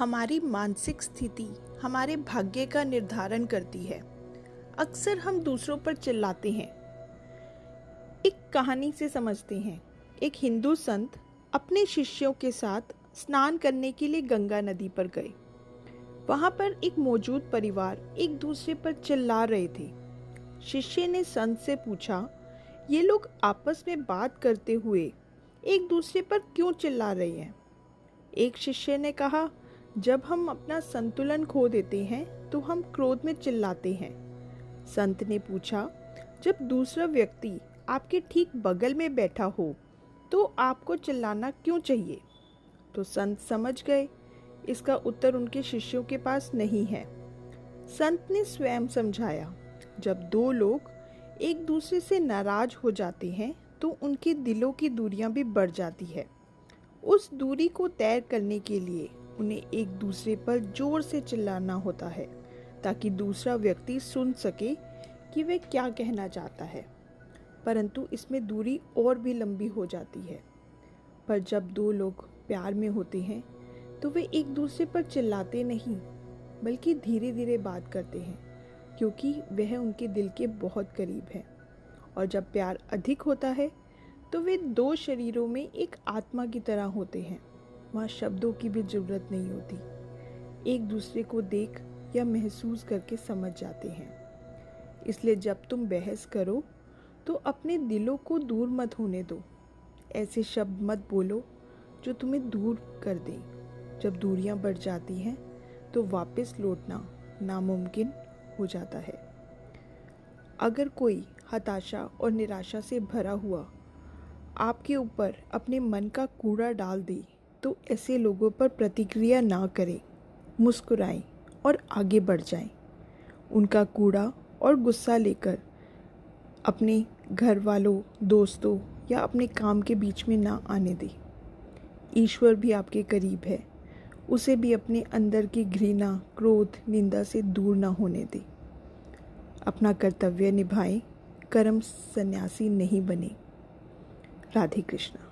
हमारी मानसिक स्थिति हमारे भाग्य का निर्धारण करती है। अक्सर हम दूसरों पर चिल्लाते हैं। एक कहानी से समझते हैं। एक हिंदू संत अपने शिष्यों के साथ स्नान करने के लिए गंगा नदी पर गए। वहाँ पर एक मौजूद परिवार एक दूसरे पर चिल्ला रहे थे। शिष्य ने संत से पूछा, ये लोग आपस में बात करते हुए एक दूसरे पर क्यों चिल्ला रहे हैं? एक शिष्य ने कहा जब हम अपना संतुलन खो देते हैं तो हम क्रोध में चिल्लाते हैं। संत ने पूछा, जब दूसरा व्यक्ति आपके ठीक बगल में बैठा हो तो आपको चिल्लाना क्यों चाहिए? तो संत समझ गए, इसका उत्तर उनके शिष्यों के पास नहीं है। संत ने स्वयं समझाया, जब दो लोग एक दूसरे से नाराज़ हो जाते हैं तो उनके दिलों की दूरियाँ भी बढ़ जाती है। उस दूरी को तय करने के लिए उन्हें एक दूसरे पर ज़ोर से चिल्लाना होता है, ताकि दूसरा व्यक्ति सुन सके कि वे क्या कहना चाहता है। परंतु इसमें दूरी और भी लंबी हो जाती है। पर जब दो लोग प्यार में होते हैं तो वे एक दूसरे पर चिल्लाते नहीं, बल्कि धीरे धीरे बात करते हैं, क्योंकि वह उनके दिल के बहुत करीब है। और जब प्यार अधिक होता है तो वे दो शरीरों में एक आत्मा की तरह होते हैं। वहाँ शब्दों की भी ज़रूरत नहीं होती। एक दूसरे को देख या महसूस करके समझ जाते हैं। इसलिए जब तुम बहस करो तो अपने दिलों को दूर मत होने दो। ऐसे शब्द मत बोलो जो तुम्हें दूर कर दे। जब दूरियाँ बढ़ जाती हैं तो वापस लौटना नामुमकिन हो जाता है। अगर कोई हताशा और निराशा से भरा हुआ आपके ऊपर अपने मन का कूड़ा डाल दे तो ऐसे लोगों पर प्रतिक्रिया ना करें, मुस्कुराएँ और आगे बढ़ जाएँ। उनका कूड़ा और गुस्सा लेकर अपने घर वालों दोस्तों या अपने काम के बीच में ना आने दें। ईश्वर भी आपके करीब है, उसे भी अपने अंदर की घृणा, क्रोध, निंदा से दूर ना होने दें। अपना कर्तव्य निभाएँ, कर्म सन्यासी नहीं बने। राधे कृष्णा